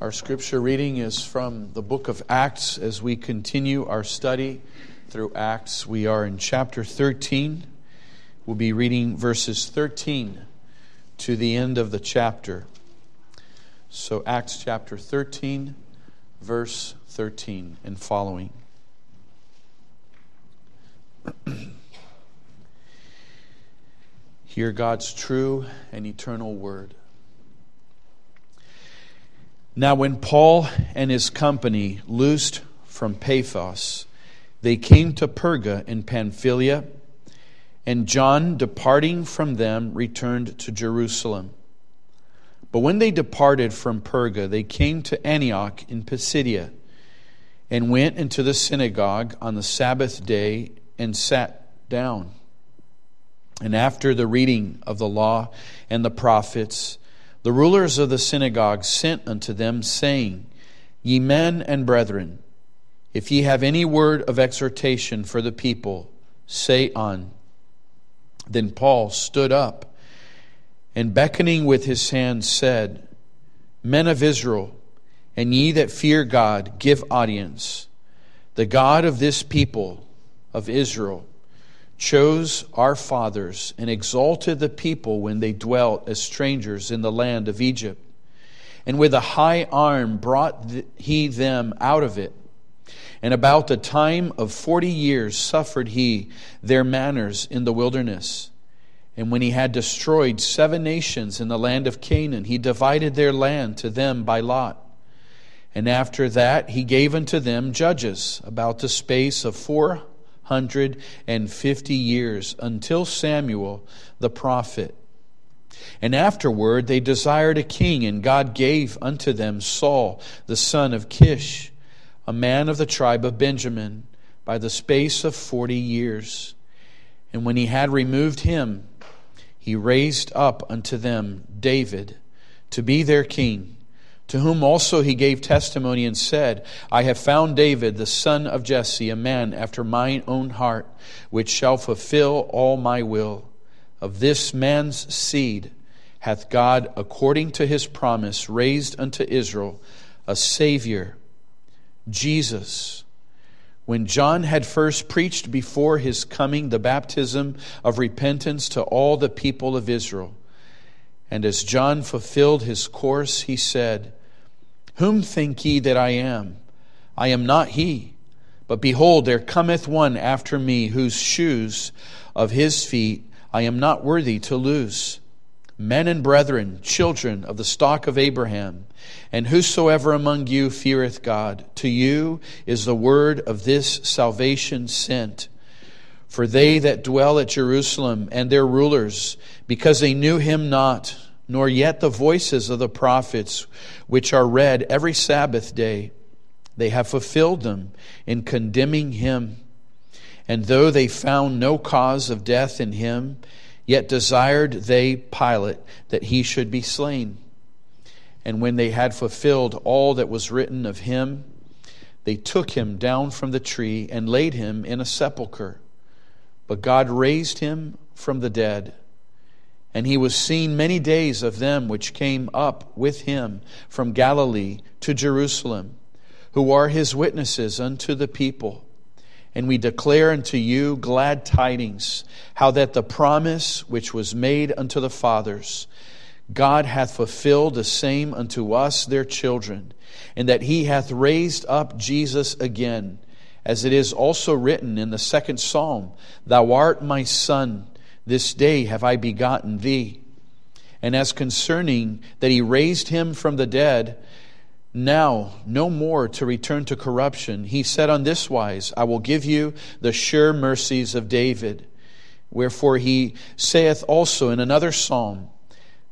Our scripture reading is from the book of Acts as we continue our study through Acts. We are in chapter 13. We'll be reading verses 13 to the end of the chapter. So, Acts chapter 13, verse 13 and following. Hear God's true and eternal word. Now, when Paul and his company loosed from Paphos, they came to Perga in Pamphylia, and John, departing from them, returned to Jerusalem. But when they departed from Perga, they came to Antioch in Pisidia, and went into the synagogue on the Sabbath day and sat down. And after the reading of the law and the prophets, the rulers of the synagogue sent unto them, saying, Ye men and brethren, if ye have any word of exhortation for the people, say on. Then Paul stood up and beckoning with his hand said, Men of Israel, and ye that fear God, give audience. The God of this people of Israel chose our fathers and exalted the people when they dwelt as strangers in the land of Egypt. And with a high arm brought he them out of it. And about the time of forty years suffered he their manners in the wilderness. And when he had destroyed seven nations in the land of Canaan, he divided their land to them by lot. And after that he gave unto them judges about the space of four hundred and fifty years until Samuel the prophet. And afterward they desired a king, and God gave unto them Saul the son of Kish, a man of the tribe of Benjamin, by the space of forty years. And when he had removed him, he raised up unto them David to be their king to whom also he gave testimony and said, I have found David, the son of Jesse, a man after mine own heart, which shall fulfill all my will. Of this man's seed hath God, according to his promise, raised unto Israel a Savior, Jesus. When John had first preached before his coming the baptism of repentance to all the people of Israel, and as John fulfilled his course, he said, whom think ye that I am? I am not he. But behold, there cometh one after me, whose shoes of his feet I am not worthy to loose. Men and brethren, children of the stock of Abraham, and whosoever among you feareth God, to you is the word of this salvation sent. For they that dwell at Jerusalem and their rulers, because they knew him not, nor yet the voices of the prophets, which are read every Sabbath day. They have fulfilled them in condemning him. And though they found no cause of death in him, yet desired they Pilate that he should be slain. And when they had fulfilled all that was written of him, they took him down from the tree and laid him in a sepulchre. But God raised him from the dead and he was seen many days of them which came up with him from Galilee to Jerusalem, who are his witnesses unto the people. And we declare unto you glad tidings, how that the promise which was made unto the fathers, God hath fulfilled the same unto us, their children, and that he hath raised up Jesus again, as it is also written in the second psalm Thou art my son. This day have I begotten thee. And as concerning that he raised him from the dead, now no more to return to corruption, he said on this wise, I will give you the sure mercies of David. Wherefore he saith also in another psalm,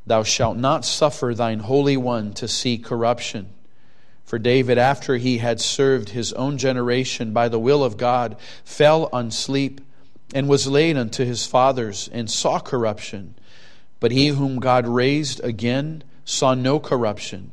Thou shalt not suffer thine Holy One to see corruption. For David, after he had served his own generation by the will of God, fell on sleep and was laid unto his fathers, and saw corruption. But he whom God raised again saw no corruption.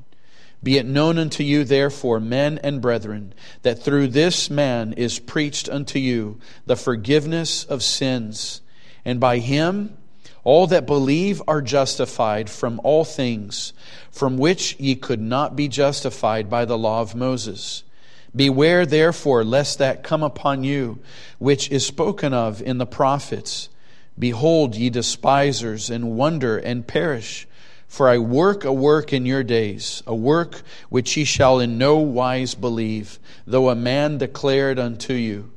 Be it known unto you, therefore, men and brethren, that through this man is preached unto you the forgiveness of sins, and by him All that believe are justified from all things from which ye could not be justified by the law of Moses. Beware therefore lest that come upon you, which is spoken of in the prophets. Behold, ye despisers, and wonder and perish. For I work a work in your days, a work which ye shall in no wise believe, though a man declared unto you.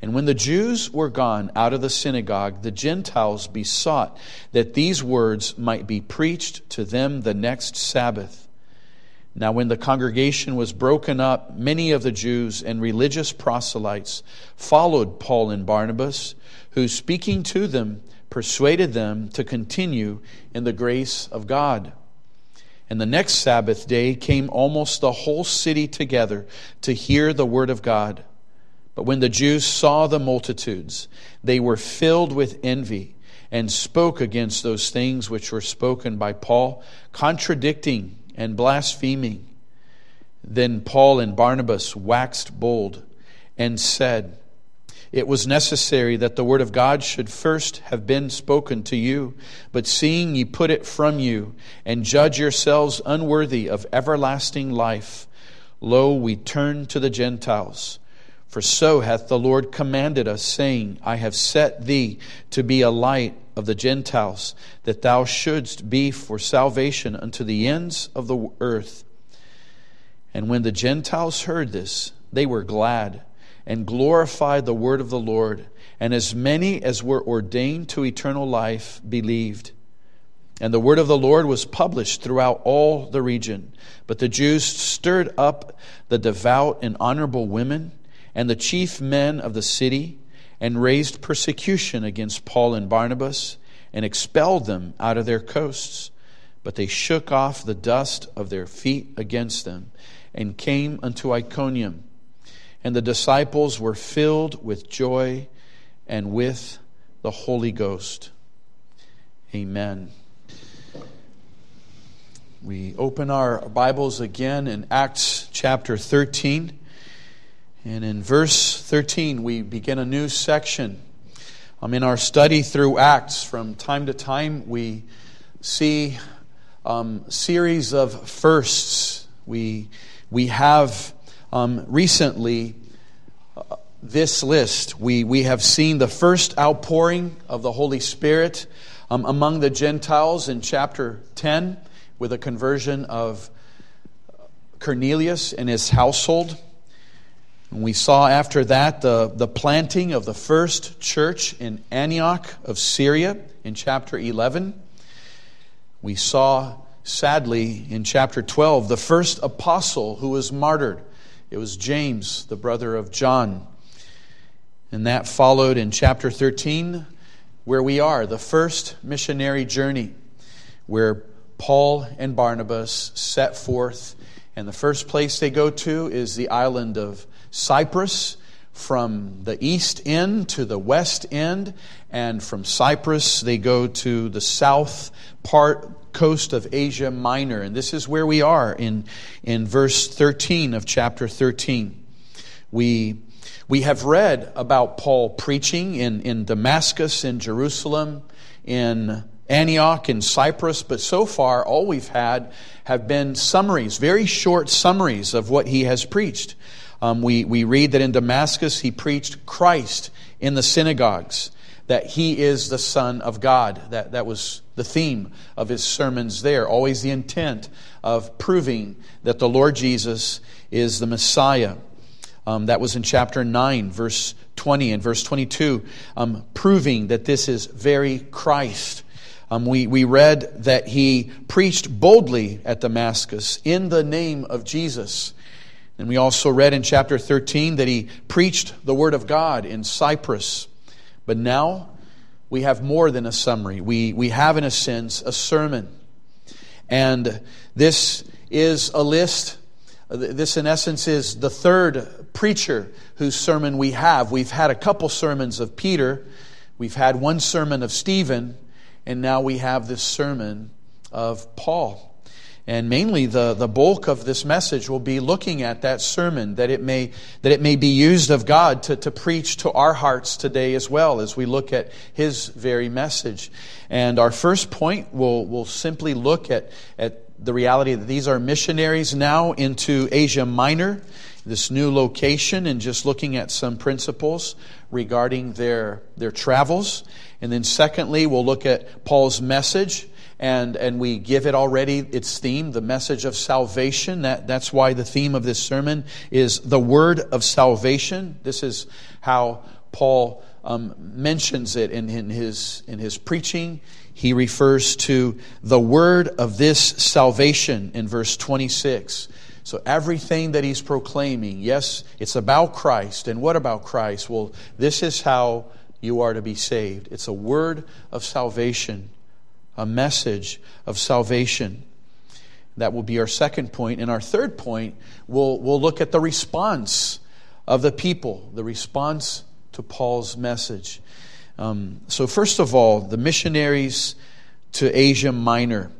And when the Jews were gone out of the synagogue, the Gentiles besought that these words might be preached to them the next Sabbath. Now, when the congregation was broken up, many of the Jews and religious proselytes followed Paul and Barnabas, who, speaking to them, persuaded them to continue in the grace of God. And the next Sabbath day came almost the whole city together to hear the word of God. But when the Jews saw the multitudes, they were filled with envy and spoke against those things which were spoken by Paul, contradicting and blaspheming. Then Paul and Barnabas waxed bold and said, It was necessary that the word of God should first have been spoken to you, but seeing ye put it from you, and judge yourselves unworthy of everlasting life, lo, we turn to the Gentiles. For so hath the Lord commanded us, saying, I have set thee to be a light of the Gentiles, that thou shouldst be for salvation unto the ends of the earth. And when the Gentiles heard this, they were glad and glorified the word of the Lord, and as many as were ordained to eternal life believed. And the word of the Lord was published throughout all the region. But the Jews stirred up the devout and honorable women and the chief men of the city and raised persecution against Paul and Barnabas and expelled them out of their coasts. But they shook off the dust of their feet against them and came unto Iconium. And the disciples were filled with joy and with the Holy Ghost. Amen. We open our Bibles again in Acts chapter 13. And in verse 13, we begin a new section. Um, in our study through Acts, from time to time, we see um, series of firsts. We, we have um, recently uh, this list. We, we have seen the first outpouring of the Holy Spirit um, among the Gentiles in chapter 10 with a conversion of Cornelius and his household. And we saw after that the, the planting of the first church in Antioch of Syria in chapter 11. We saw, sadly, in chapter 12, the first apostle who was martyred. It was James, the brother of John. And that followed in chapter 13, where we are, the first missionary journey, where Paul and Barnabas set forth. And the first place they go to is the island of Cyprus from the east end to the west end, and from Cyprus they go to the south part coast of Asia Minor. And this is where we are in, in verse 13 of chapter 13. We, we have read about Paul preaching in, in Damascus, in Jerusalem, in Antioch, in Cyprus, but so far all we've had have been summaries, very short summaries of what he has preached. Um, we, we read that in Damascus he preached Christ in the synagogues, that he is the Son of God. That, that was the theme of his sermons there, always the intent of proving that the Lord Jesus is the Messiah. Um, that was in chapter 9, verse 20 and verse 22, um, proving that this is very Christ. Um, we, we read that he preached boldly at Damascus in the name of Jesus. And we also read in chapter 13 that he preached the Word of God in Cyprus. But now we have more than a summary. We, we have, in a sense, a sermon. And this is a list. This, in essence, is the third preacher whose sermon we have. We've had a couple sermons of Peter, we've had one sermon of Stephen, and now we have this sermon of Paul. And mainly the, the bulk of this message will be looking at that sermon, that it may, that it may be used of God to, to preach to our hearts today as well as we look at His very message. And our first point will will simply look at, at the reality that these are missionaries now into Asia Minor, this new location, and just looking at some principles regarding their, their travels. And then, secondly, we'll look at Paul's message, and, and we give it already its theme, the message of salvation. That, that's why the theme of this sermon is the word of salvation. This is how Paul um, mentions it in, in, his, in his preaching he refers to the word of this salvation in verse 26. So everything that he's proclaiming, yes, it's about Christ. And what about Christ? Well, this is how you are to be saved. It's a word of salvation, a message of salvation. That will be our second point. And our third point, we'll, we'll look at the response of the people, the response to Paul's message. Um, so, first of all, the missionaries to Asia Minor.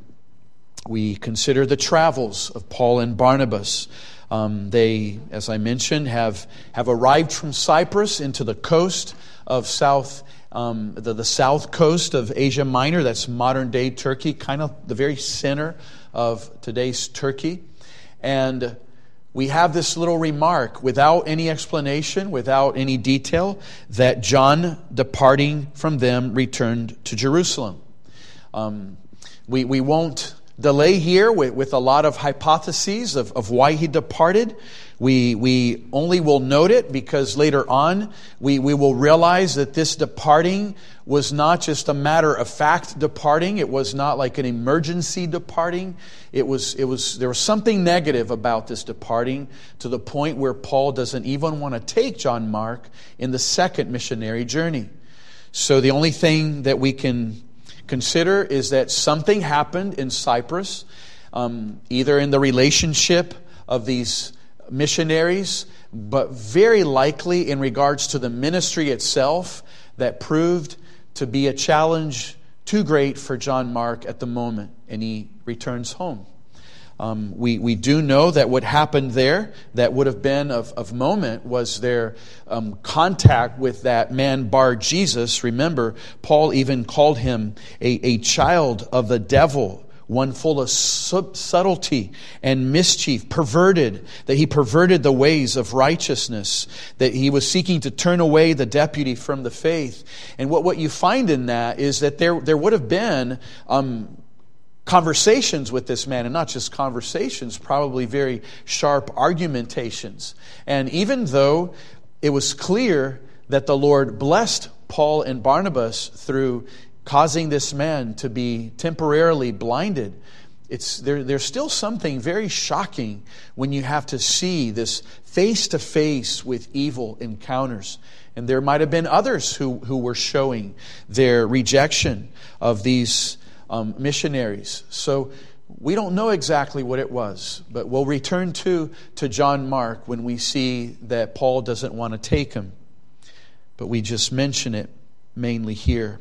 We consider the travels of Paul and Barnabas. Um, they, as I mentioned, have, have arrived from Cyprus into the coast of South, um, the, the south coast of Asia Minor. That's modern day Turkey, kind of the very center of today's Turkey. And we have this little remark without any explanation, without any detail, that John, departing from them, returned to Jerusalem. Um, we, we won't delay here with, with a lot of hypotheses of, of why he departed. We, we only will note it because later on we, we will realize that this departing was not just a matter of fact departing. It was not like an emergency departing. It was, it was, there was something negative about this departing to the point where Paul doesn't even want to take John Mark in the second missionary journey. So the only thing that we can consider is that something happened in Cyprus, um, either in the relationship of these missionaries, but very likely in regards to the ministry itself that proved to be a challenge too great for John Mark at the moment, and he returns home. Um, we, we do know that what happened there that would have been of, of moment was their um, contact with that man Bar Jesus. Remember, Paul even called him a, a child of the devil one full of subtlety and mischief, perverted, that he perverted the ways of righteousness, that he was seeking to turn away the deputy from the faith. And what, what you find in that is that there, there would have been um, conversations with this man, and not just conversations, probably very sharp argumentations. And even though it was clear that the Lord blessed Paul and Barnabas through causing this man to be temporarily blinded, it's, there, there's still something very shocking when you have to see this face to face with evil encounters. And there might have been others who, who were showing their rejection of these um, missionaries. So we don't know exactly what it was, but we'll return to, to John Mark when we see that Paul doesn't want to take him. But we just mention it mainly here.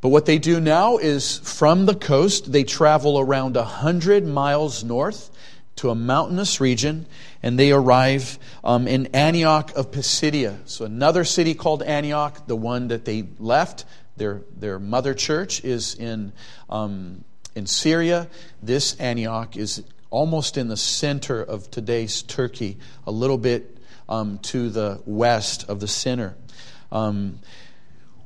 But what they do now is from the coast, they travel around 100 miles north to a mountainous region, and they arrive um, in Antioch of Pisidia. So, another city called Antioch, the one that they left their, their mother church is in, um, in Syria. This Antioch is almost in the center of today's Turkey, a little bit um, to the west of the center. Um,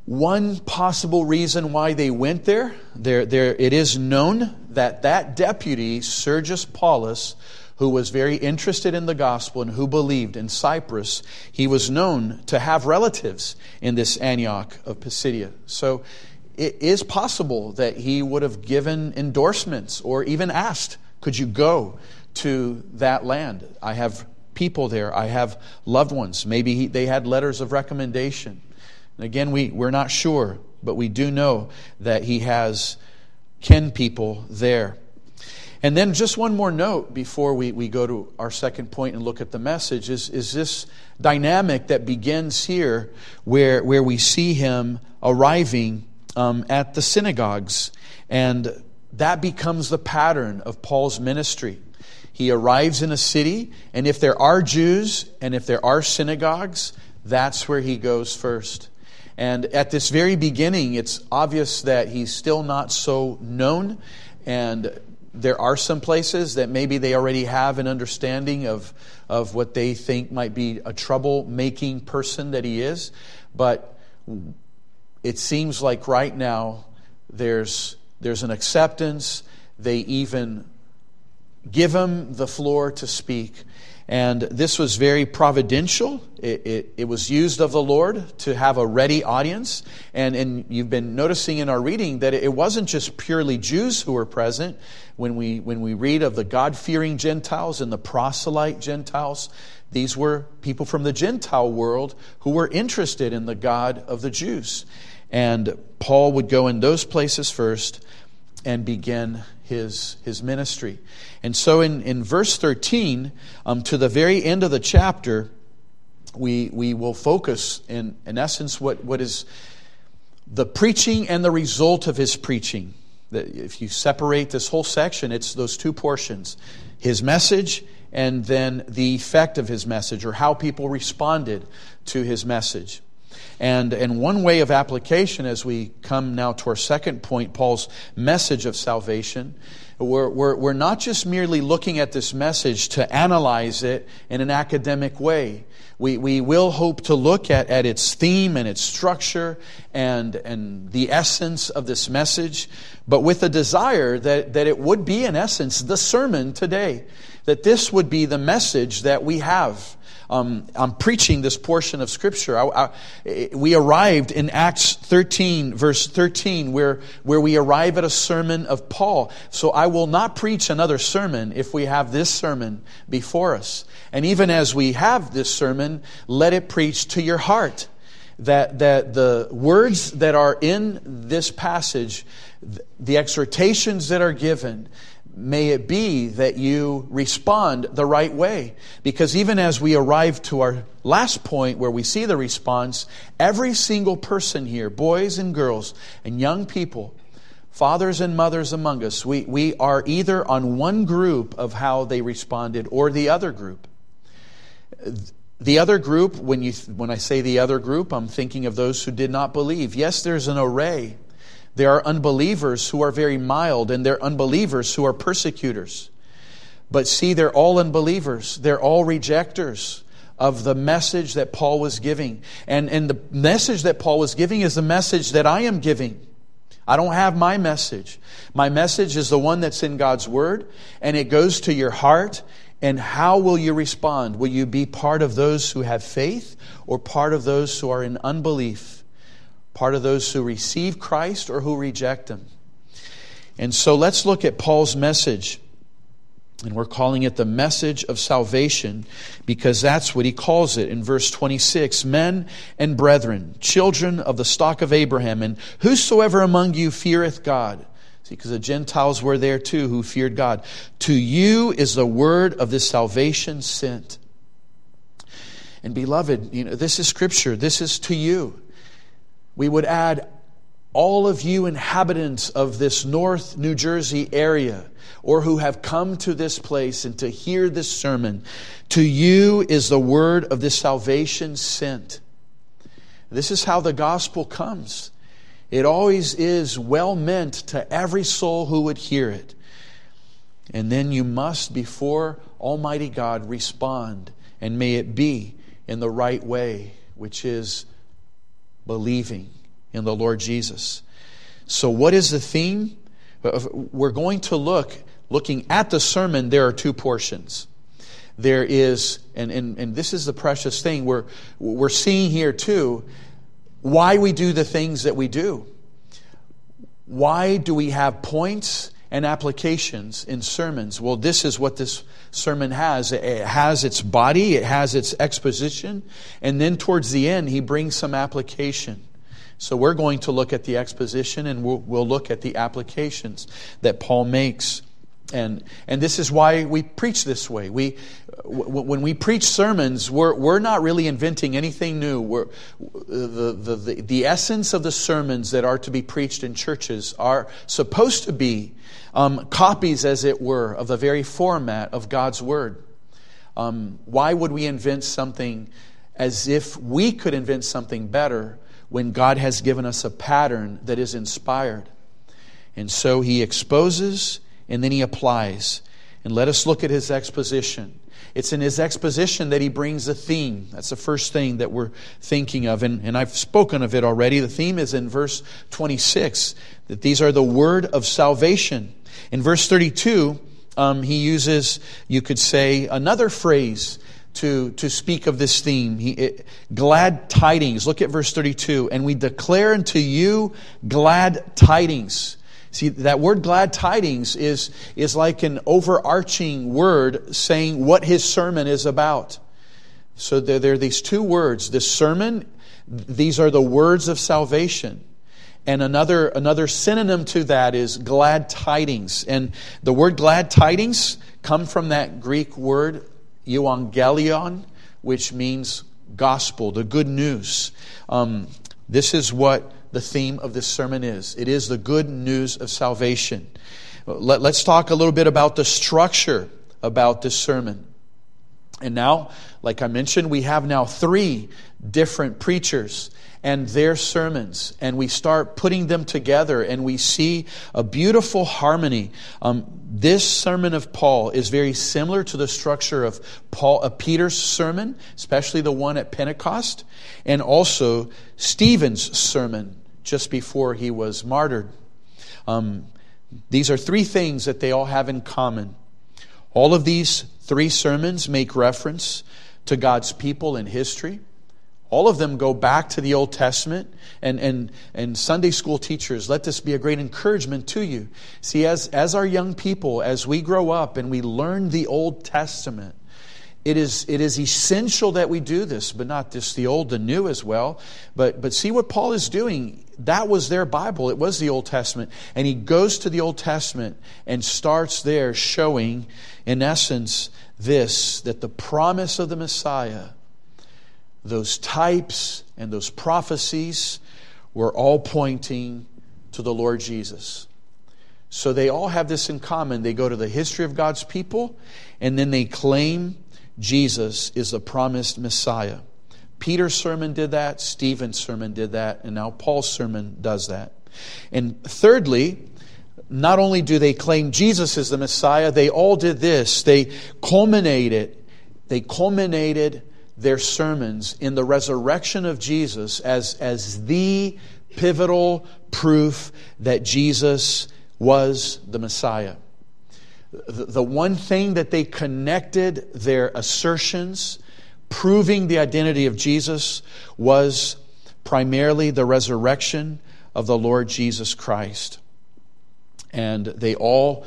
one possible reason why they went there, there, there, it is known that that deputy, Sergius Paulus, who was very interested in the gospel and who believed in Cyprus, he was known to have relatives in this Antioch of Pisidia. So it is possible that he would have given endorsements or even asked, Could you go to that land? I have people there, I have loved ones. Maybe he, they had letters of recommendation. And again, we, we're not sure, but we do know that he has kin people there. And then just one more note before we, we go to our second point and look at the message is, is this dynamic that begins here where, where we see him arriving um, at the synagogues. And that becomes the pattern of Paul's ministry. He arrives in a city, and if there are Jews and if there are synagogues, that's where he goes first. And at this very beginning, it's obvious that he's still not so known. And there are some places that maybe they already have an understanding of, of what they think might be a troublemaking person that he is. But it seems like right now there's, there's an acceptance. They even give him the floor to speak. And this was very providential. It, it, it, was used of the Lord to have a ready audience. And, and you've been noticing in our reading that it wasn't just purely Jews who were present. When we, when we read of the God fearing Gentiles and the proselyte Gentiles, these were people from the Gentile world who were interested in the God of the Jews. And Paul would go in those places first and begin his, his ministry. And so in, in verse 13, um, to the very end of the chapter, we, we will focus in, in essence what, what is the preaching and the result of his preaching. If you separate this whole section, it's those two portions his message and then the effect of his message or how people responded to his message. And, and one way of application as we come now to our second point, Paul's message of salvation, we're, we're, we're not just merely looking at this message to analyze it in an academic way. We, we will hope to look at, at its theme and its structure and, and the essence of this message, but with a desire that, that it would be, in essence, the sermon today. That this would be the message that we have um, I'm preaching this portion of Scripture. I, I, we arrived in Acts 13, verse 13, where, where we arrive at a sermon of Paul. So I will not preach another sermon if we have this sermon before us. And even as we have this sermon, let it preach to your heart. That, that the words that are in this passage, the exhortations that are given, may it be that you respond the right way. Because even as we arrive to our last point where we see the response, every single person here, boys and girls and young people, fathers and mothers among us, we, we are either on one group of how they responded or the other group. The other group, when, you, when I say the other group, I'm thinking of those who did not believe. Yes, there's an array there are unbelievers who are very mild, and there are unbelievers who are persecutors. But see, they're all unbelievers. They're all rejectors of the message that Paul was giving. And, and the message that Paul was giving is the message that I am giving. I don't have my message. My message is the one that's in God's Word, and it goes to your heart. And how will you respond? Will you be part of those who have faith or part of those who are in unbelief? Part of those who receive Christ or who reject Him. And so let's look at Paul's message. And we're calling it the message of salvation because that's what he calls it in verse 26 Men and brethren, children of the stock of Abraham, and whosoever among you feareth God. See, because the Gentiles were there too who feared God. To you is the word of this salvation sent. And beloved, you know, this is scripture. This is to you we would add all of you inhabitants of this North New Jersey area or who have come to this place and to hear this sermon, to you is the word of this salvation sent. This is how the gospel comes. It always is well meant to every soul who would hear it. And then you must, before Almighty God, respond, and may it be in the right way, which is believing in the Lord Jesus. So, what is the theme? Uh, we're going to look, looking at the sermon, there are two portions. There is, and, and, and this is the precious thing, we're, we're seeing here too why we do the things that we do. Why do we have points and applications in sermons? Well, this is what this sermon has. It has its body, it has its exposition, and then towards the end, he brings some application. So we're going to look at the exposition and we'll, we'll look at the applications that Paul makes. And, and this is why we preach this way. We, when we preach sermons, we're, we're not really inventing anything new. We're, the, the, the, the essence of the sermons that are to be preached in churches are supposed to be um, copies, as it were, of the very format of God's Word. Um, why would we invent something as if we could invent something better when God has given us a pattern that is inspired? And so he exposes and then he applies. And let us look at his exposition. It's in his exposition that he brings a theme. That's the first thing that we're thinking of. And, and I've spoken of it already. The theme is in verse 26 that these are the word of salvation. In verse 32, um, he uses, you could say, another phrase to, to speak of this theme. He, it, glad tidings. Look at verse 32. And we declare unto you glad tidings. See, that word glad tidings is, is like an overarching word saying what his sermon is about. So there, there are these two words. This sermon, these are the words of salvation. And another, another synonym to that is glad tidings. And the word glad tidings come from that Greek word euangelion, which means gospel, the good news. Um, this is what the theme of this sermon is. It is the good news of salvation. Let, us talk a little bit about the structure about this sermon. And now, like I mentioned, we have now three different preachers and their sermons, and we start putting them together, and we see a beautiful harmony. Um, this sermon of Paul is very similar to the structure of Paul, of Peter's sermon, especially the one at Pentecost, and also Stephen's sermon just before he was martyred. Um, these are three things that they all have in common. All of these three sermons make reference to God's people in history. All of them go back to the Old Testament. And, and, and Sunday school teachers, let this be a great encouragement to you. See, as, as our young people, as we grow up and we learn the Old Testament, it is, it is essential that we do this, but not just the old, the new as well. But, but see what Paul is doing. That was their Bible, it was the Old Testament. And he goes to the Old Testament and starts there showing, in essence, this that the promise of the Messiah those types and those prophecies were all pointing to the Lord Jesus. So they all have this in common. They go to the history of God's people and then they claim Jesus is the promised Messiah. Peter's sermon did that, Stephen's sermon did that, and now Paul's sermon does that. And thirdly, not only do they claim Jesus is the Messiah, they all did this. They culminated, they culminated their sermons in the resurrection of Jesus as, as the pivotal proof that Jesus was the Messiah. The, one thing that they connected their assertions, proving the identity of Jesus, was primarily the resurrection of the Lord Jesus Christ. And they all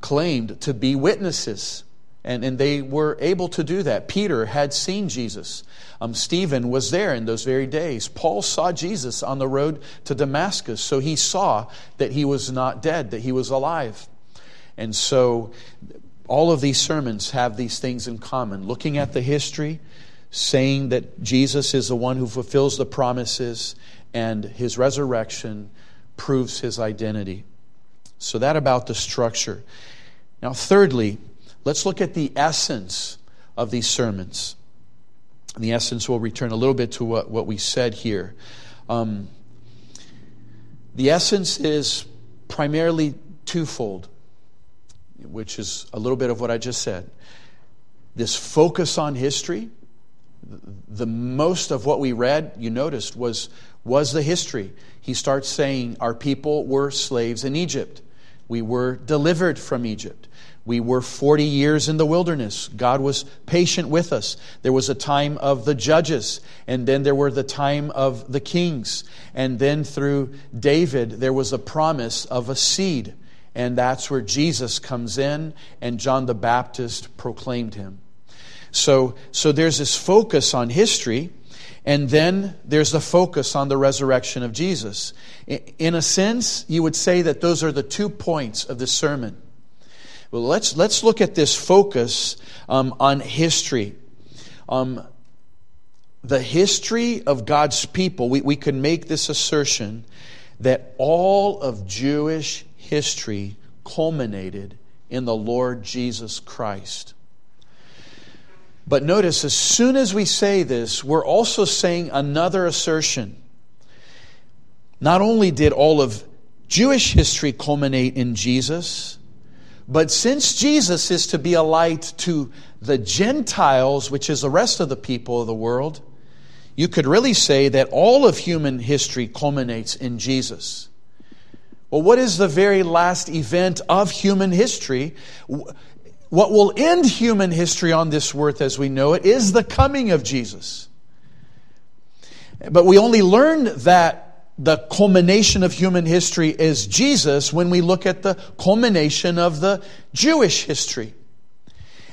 claimed to be witnesses and, and they were able to do that. Peter had seen Jesus. Um, Stephen was there in those very days. Paul saw Jesus on the road to Damascus, so he saw that he was not dead, that he was alive. And so all of these sermons have these things in common looking at the history, saying that Jesus is the one who fulfills the promises, and his resurrection proves his identity. So, that about the structure. Now, thirdly, Let's look at the essence of these sermons. In the essence, we'll return a little bit to what, what we said here. Um, the essence is primarily twofold, which is a little bit of what I just said. This focus on history, the most of what we read, you noticed, was, was the history. He starts saying, Our people were slaves in Egypt. We were delivered from Egypt. We were 40 years in the wilderness. God was patient with us. There was a time of the judges, and then there were the time of the kings. And then through David, there was a promise of a seed. And that's where Jesus comes in, and John the Baptist proclaimed him. So, so there's this focus on history, and then there's the focus on the resurrection of Jesus. In a sense, you would say that those are the two points of the sermon. Well, let's, let's look at this focus um, on history. Um, the history of God's people, we, we can make this assertion that all of Jewish history culminated in the Lord Jesus Christ. But notice, as soon as we say this, we're also saying another assertion. Not only did all of Jewish history culminate in Jesus, but since Jesus is to be a light to the Gentiles, which is the rest of the people of the world, you could really say that all of human history culminates in Jesus. Well, what is the very last event of human history? What will end human history on this earth as we know it is the coming of Jesus. But we only learn that the culmination of human history is Jesus when we look at the culmination of the Jewish history.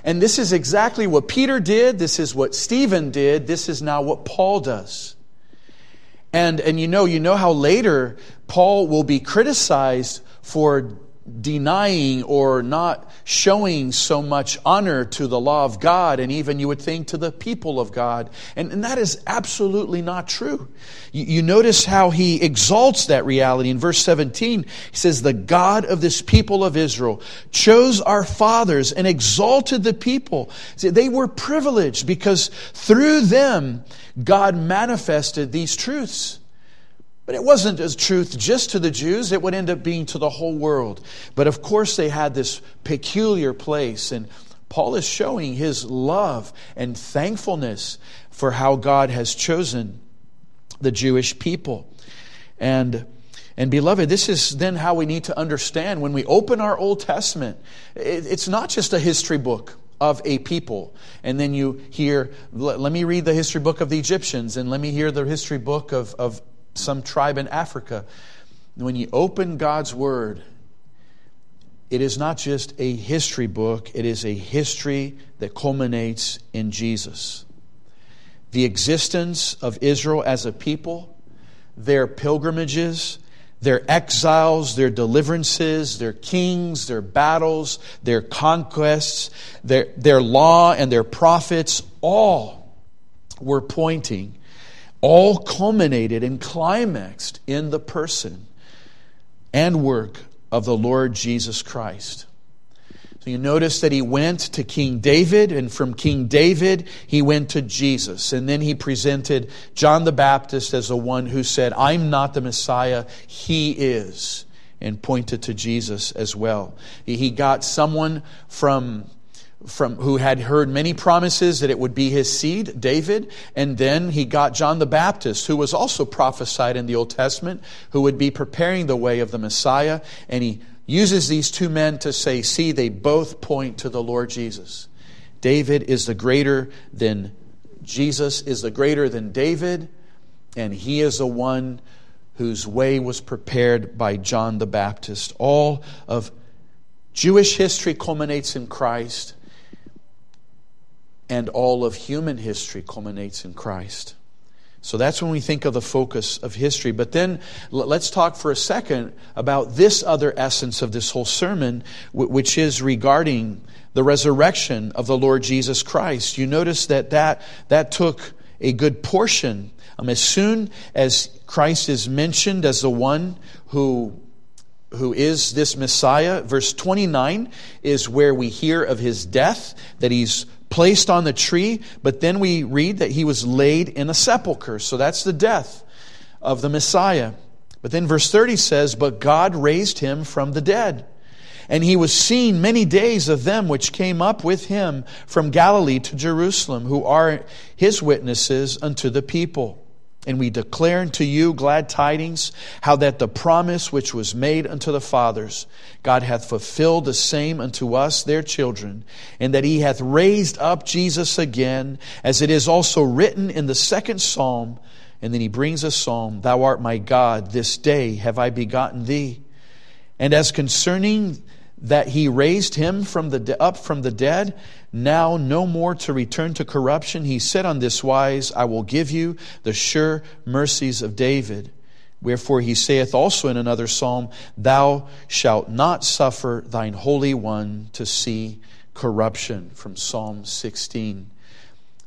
And this is exactly what Peter did. This is what Stephen did. This is now what Paul does. And, and you know, you know how later Paul will be criticized for denying or not showing so much honor to the law of God and even you would think to the people of God. And, and that is absolutely not true. You, you notice how he exalts that reality. In verse 17, he says, The God of this people of Israel chose our fathers and exalted the people. See, they were privileged because through them, God manifested these truths. But it wasn't as truth just to the Jews, it would end up being to the whole world. But of course, they had this peculiar place, and Paul is showing his love and thankfulness for how God has chosen the Jewish people. And and beloved, this is then how we need to understand when we open our Old Testament. It's not just a history book of a people. And then you hear, let me read the history book of the Egyptians, and let me hear the history book of, of some tribe in Africa. When you open God's Word, it is not just a history book, it is a history that culminates in Jesus. The existence of Israel as a people, their pilgrimages, their exiles, their deliverances, their kings, their battles, their conquests, their, their law and their prophets, all were pointing all culminated and climaxed in the person and work of the Lord Jesus Christ. So you notice that he went to King David, and from King David, he went to Jesus. And then he presented John the Baptist as the one who said, I'm not the Messiah, he is, and pointed to Jesus as well. He got someone from from who had heard many promises that it would be his seed, David, and then he got John the Baptist, who was also prophesied in the Old Testament, who would be preparing the way of the Messiah, and he uses these two men to say, see, they both point to the Lord Jesus. David is the greater than Jesus is the greater than David, and he is the one whose way was prepared by John the Baptist. All of Jewish history culminates in Christ and all of human history culminates in Christ. So that's when we think of the focus of history. But then let's talk for a second about this other essence of this whole sermon, which is regarding the resurrection of the Lord Jesus Christ. You notice that that, that took a good portion. Um, as soon as Christ is mentioned as the one who who is this Messiah. Verse 29 is where we hear of his death, that he's placed on the tree, but then we read that he was laid in a sepulchre. So that's the death of the Messiah. But then verse 30 says, But God raised him from the dead. And he was seen many days of them which came up with him from Galilee to Jerusalem, who are his witnesses unto the people. And we declare unto you glad tidings, how that the promise which was made unto the fathers, God hath fulfilled the same unto us, their children, and that he hath raised up Jesus again, as it is also written in the second psalm. And then he brings a psalm, Thou art my God, this day have I begotten thee. And as concerning that he raised him from the, up from the dead, now no more to return to corruption. He said on this wise, I will give you the sure mercies of David. Wherefore he saith also in another psalm, Thou shalt not suffer thine Holy One to see corruption, from Psalm 16.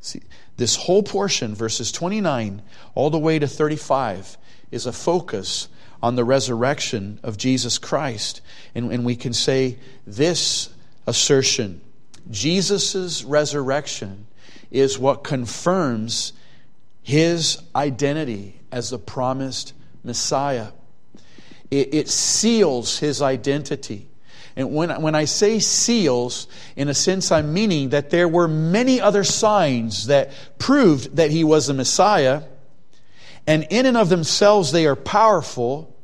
See, this whole portion, verses 29 all the way to 35, is a focus on the resurrection of Jesus Christ. And, and we can say this assertion Jesus' resurrection is what confirms his identity as the promised Messiah. It, it seals his identity. And when, when I say seals, in a sense, I'm meaning that there were many other signs that proved that he was the Messiah. And in and of themselves, they are powerful,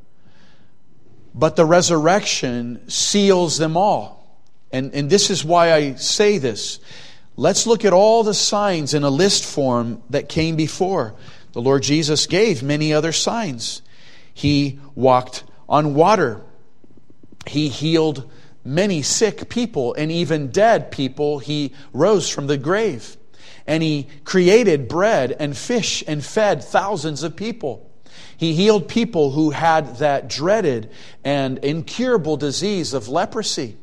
but the resurrection seals them all. And, and this is why I say this. Let's look at all the signs in a list form that came before. The Lord Jesus gave many other signs. He walked on water. He healed many sick people and even dead people. He rose from the grave. And he created bread and fish and fed thousands of people. He healed people who had that dreaded and incurable disease of leprosy.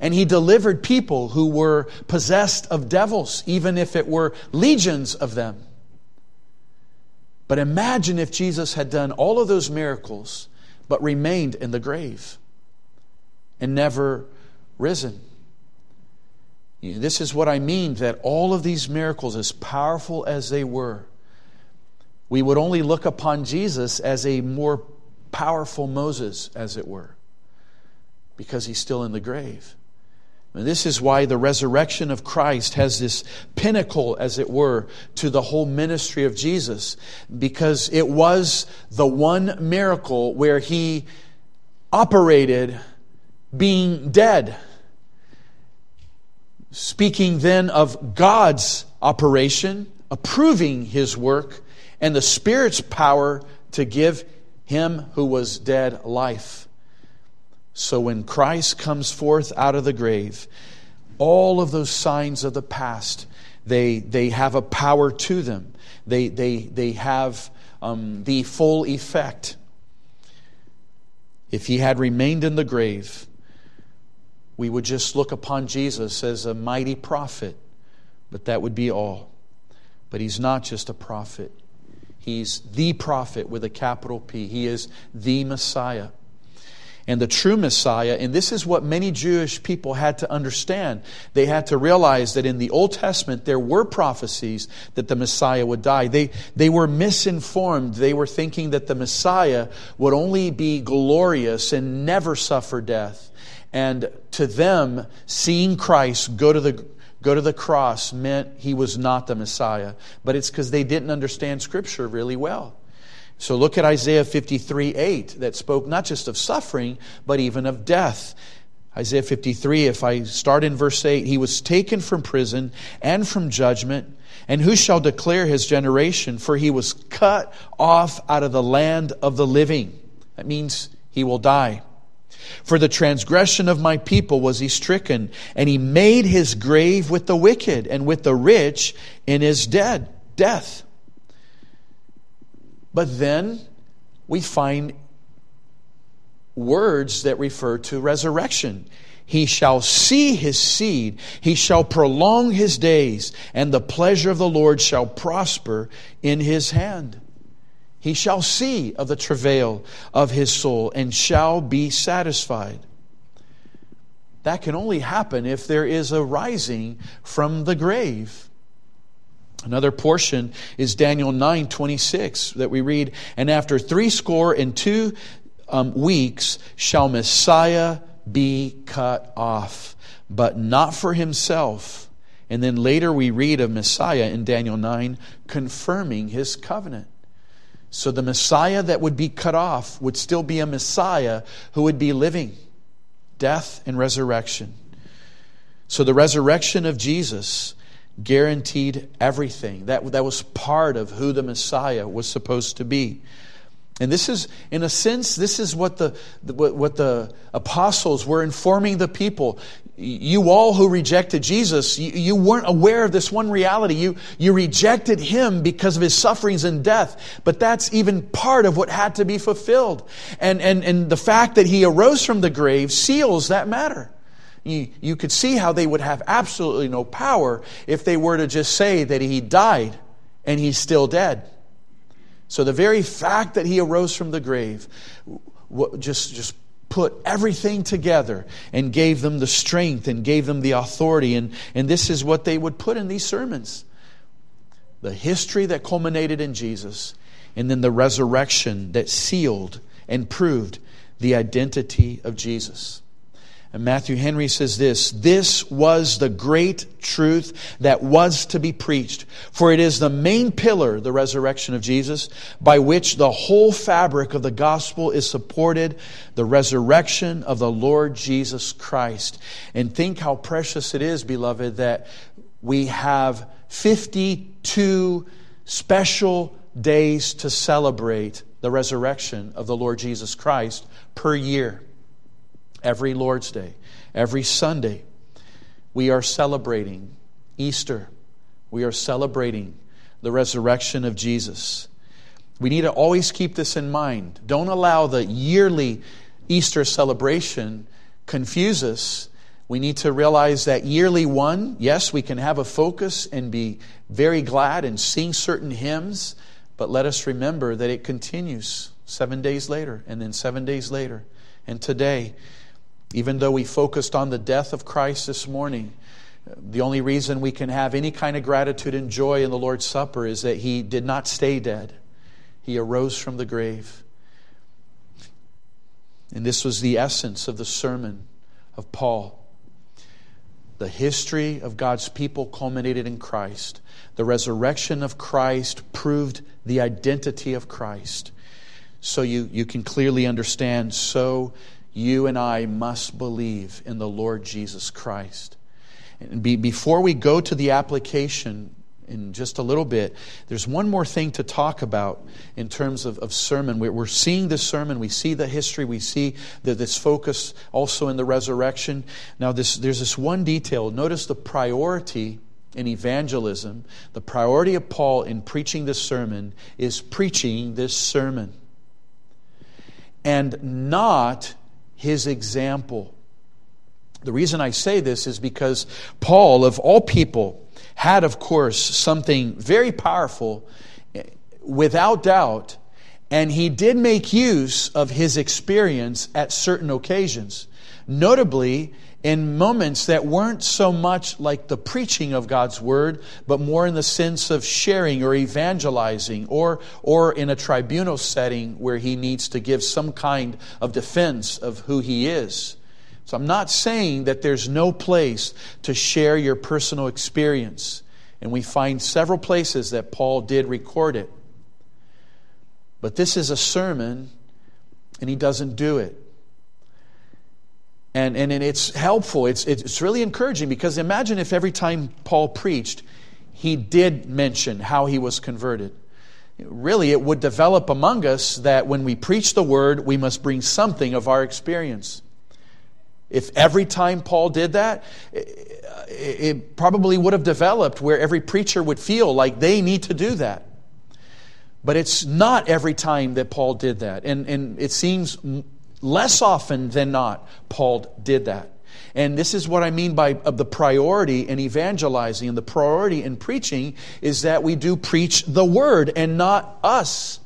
And he delivered people who were possessed of devils, even if it were legions of them. But imagine if Jesus had done all of those miracles, but remained in the grave and never risen. This is what I mean that all of these miracles, as powerful as they were, we would only look upon Jesus as a more powerful Moses, as it were, because he's still in the grave. And this is why the resurrection of Christ has this pinnacle, as it were, to the whole ministry of Jesus, because it was the one miracle where he operated being dead. Speaking then of God's operation, approving his work, and the Spirit's power to give him who was dead life. So when Christ comes forth out of the grave, all of those signs of the past, they, they have a power to them. They, they, they have um, the full effect. If he had remained in the grave, we would just look upon Jesus as a mighty prophet, but that would be all. But he's not just a prophet, he's the prophet with a capital P. He is the Messiah and the true Messiah. And this is what many Jewish people had to understand. They had to realize that in the Old Testament there were prophecies that the Messiah would die. They, they were misinformed. They were thinking that the Messiah would only be glorious and never suffer death. And to them, seeing Christ go to the go to the cross meant he was not the Messiah. But it's because they didn't understand Scripture really well. So look at Isaiah 53 8 that spoke not just of suffering, but even of death. Isaiah 53, if I start in verse 8, he was taken from prison and from judgment. And who shall declare his generation? For he was cut off out of the land of the living. That means he will die. For the transgression of my people was he stricken, and he made his grave with the wicked and with the rich in his dead death. But then we find words that refer to resurrection. He shall see his seed, he shall prolong his days, and the pleasure of the Lord shall prosper in his hand. He shall see of the travail of his soul and shall be satisfied. That can only happen if there is a rising from the grave. Another portion is Daniel 9 26 that we read, and after three score and two um, weeks shall Messiah be cut off, but not for himself. And then later we read of Messiah in Daniel 9 confirming his covenant. So the Messiah that would be cut off would still be a Messiah who would be living death and resurrection. So the resurrection of Jesus guaranteed everything. That, that was part of who the Messiah was supposed to be. And this is, in a sense, this is what the, what the apostles were informing the people. You all who rejected Jesus, you, you, weren't aware of this one reality. You, you rejected him because of his sufferings and death. But that's even part of what had to be fulfilled. And, and, and the fact that he arose from the grave seals that matter. You, you could see how they would have absolutely no power if they were to just say that he died and he's still dead. So the very fact that he arose from the grave just, just put everything together and gave them the strength and gave them the authority. And, and this is what they would put in these sermons the history that culminated in Jesus, and then the resurrection that sealed and proved the identity of Jesus. And Matthew Henry says this This was the great truth that was to be preached, for it is the main pillar, the resurrection of Jesus, by which the whole fabric of the gospel is supported, the resurrection of the Lord Jesus Christ. And think how precious it is, beloved, that we have 52 special days to celebrate the resurrection of the Lord Jesus Christ per year every Lord's Day, every Sunday, we are celebrating Easter. We are celebrating the resurrection of Jesus. We need to always keep this in mind. Don't allow the yearly Easter celebration confuse us. We need to realize that yearly one, yes, we can have a focus and be very glad and sing certain hymns, but let us remember that it continues seven days later, and then seven days later, and today. Even though we focused on the death of Christ this morning, the only reason we can have any kind of gratitude and joy in the Lord's Supper is that He did not stay dead, He arose from the grave. And this was the essence of the sermon of Paul. The history of God's people culminated in Christ. The resurrection of Christ proved the identity of Christ. So you, you can clearly understand, so you and I must believe in the Lord Jesus Christ. And be, before we go to the application in just a little bit, there's one more thing to talk about in terms of, of sermon. We're, we're seeing this sermon, we see the history, we see the, this focus also in the resurrection. Now, this, there's this one detail. Notice the priority in evangelism, the priority of Paul in preaching this sermon is preaching this sermon and not his example. The reason I say this is because Paul, of all people, had, of course, something very powerful, eh, without doubt, and he did make use of his experience at certain occasions. Notably, in moments that weren't so much like the preaching of God's word, but more in the sense of sharing or evangelizing, or, or in a tribunal setting where he needs to give some kind of defense of who he is. So I'm not saying that there's no place to share your personal experience. And we find several places that Paul did record it. But this is a sermon, and he doesn't do it. And, and, and it's helpful. It's, it's really encouraging because imagine if every time Paul preached, he did mention how he was converted. Really, it would develop among us that when we preach the word, we must bring something of our experience. If every time Paul did that, it probably would have developed where every preacher would feel like they need to do that. But it's not every time that Paul did that. And, and it seems Less often than not, Paul did that. And this is what I mean by of the priority in evangelizing and the priority in preaching is that we do preach the word and not us.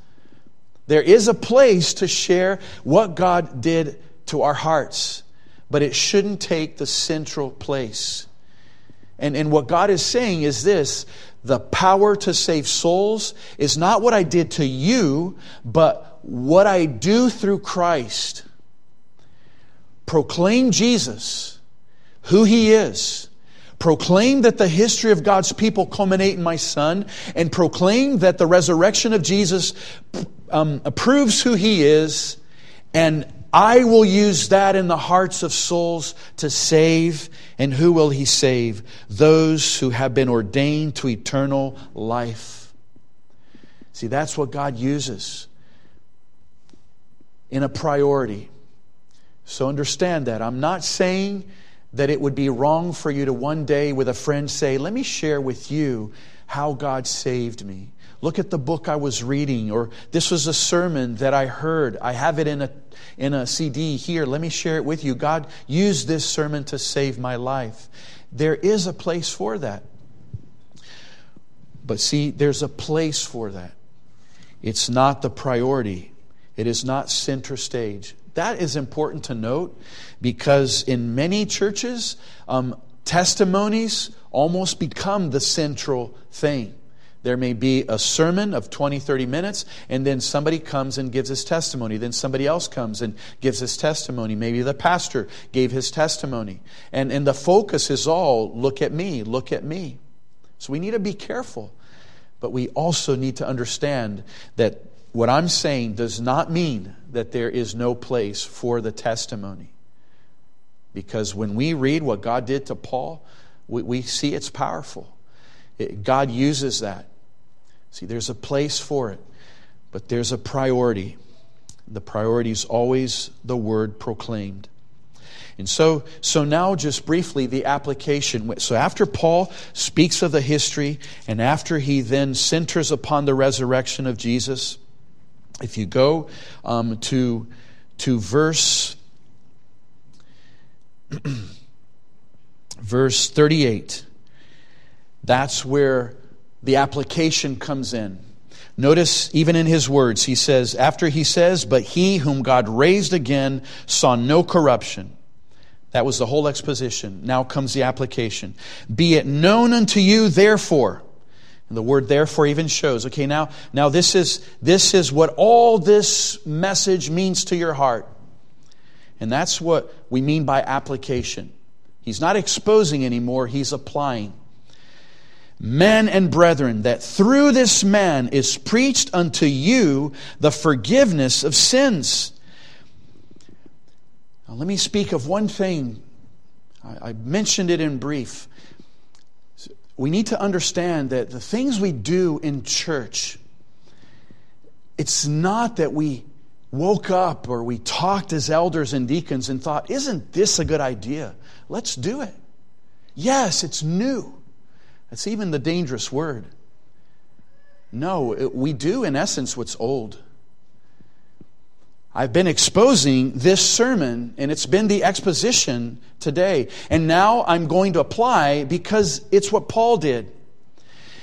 There is a place to share what God did to our hearts, but it shouldn't take the central place. And, and what God is saying is this the power to save souls is not what I did to you, but what I do through Christ. Proclaim Jesus, who He is. Proclaim that the history of God's people culminate in my Son, and proclaim that the resurrection of Jesus um, proves who He is, and I will use that in the hearts of souls to save. And who will He save? Those who have been ordained to eternal life. See, that's what God uses in a priority. So understand that. I'm not saying that it would be wrong for you to one day with a friend say, Let me share with you how God saved me. Look at the book I was reading, or this was a sermon that I heard. I have it in a, in a CD here. Let me share it with you. God used this sermon to save my life. There is a place for that. But see, there's a place for that. It's not the priority, it is not center stage. That is important to note because in many churches, um, testimonies almost become the central thing. There may be a sermon of 20, 30 minutes, and then somebody comes and gives his testimony. Then somebody else comes and gives his testimony. Maybe the pastor gave his testimony. And, and the focus is all look at me, look at me. So we need to be careful. But we also need to understand that what I'm saying does not mean that there is no place for the testimony. Because when we read what God did to Paul, we, we see it's powerful. It, God uses that. See, there's a place for it, but there's a priority. The priority is always the word proclaimed. And so, so now, just briefly, the application. So, after Paul speaks of the history, and after he then centers upon the resurrection of Jesus, if you go um, to, to verse, verse 38, that's where the application comes in. Notice, even in his words, he says, after he says, But he whom God raised again saw no corruption. That was the whole exposition. Now comes the application. Be it known unto you, therefore. And the word therefore even shows, okay, now, now this is, this is what all this message means to your heart. And that's what we mean by application. He's not exposing anymore, he's applying men and brethren, that through this man is preached unto you the forgiveness of sins. Now, let me speak of one thing. I, I mentioned it in brief. We need to understand that the things we do in church, it's not that we woke up or we talked as elders and deacons and thought, isn't this a good idea? Let's do it. Yes, it's new. That's even the dangerous word. No, it, we do, in essence, what's old. I've been exposing this sermon, and it's been the exposition today. And now I'm going to apply because it's what Paul did.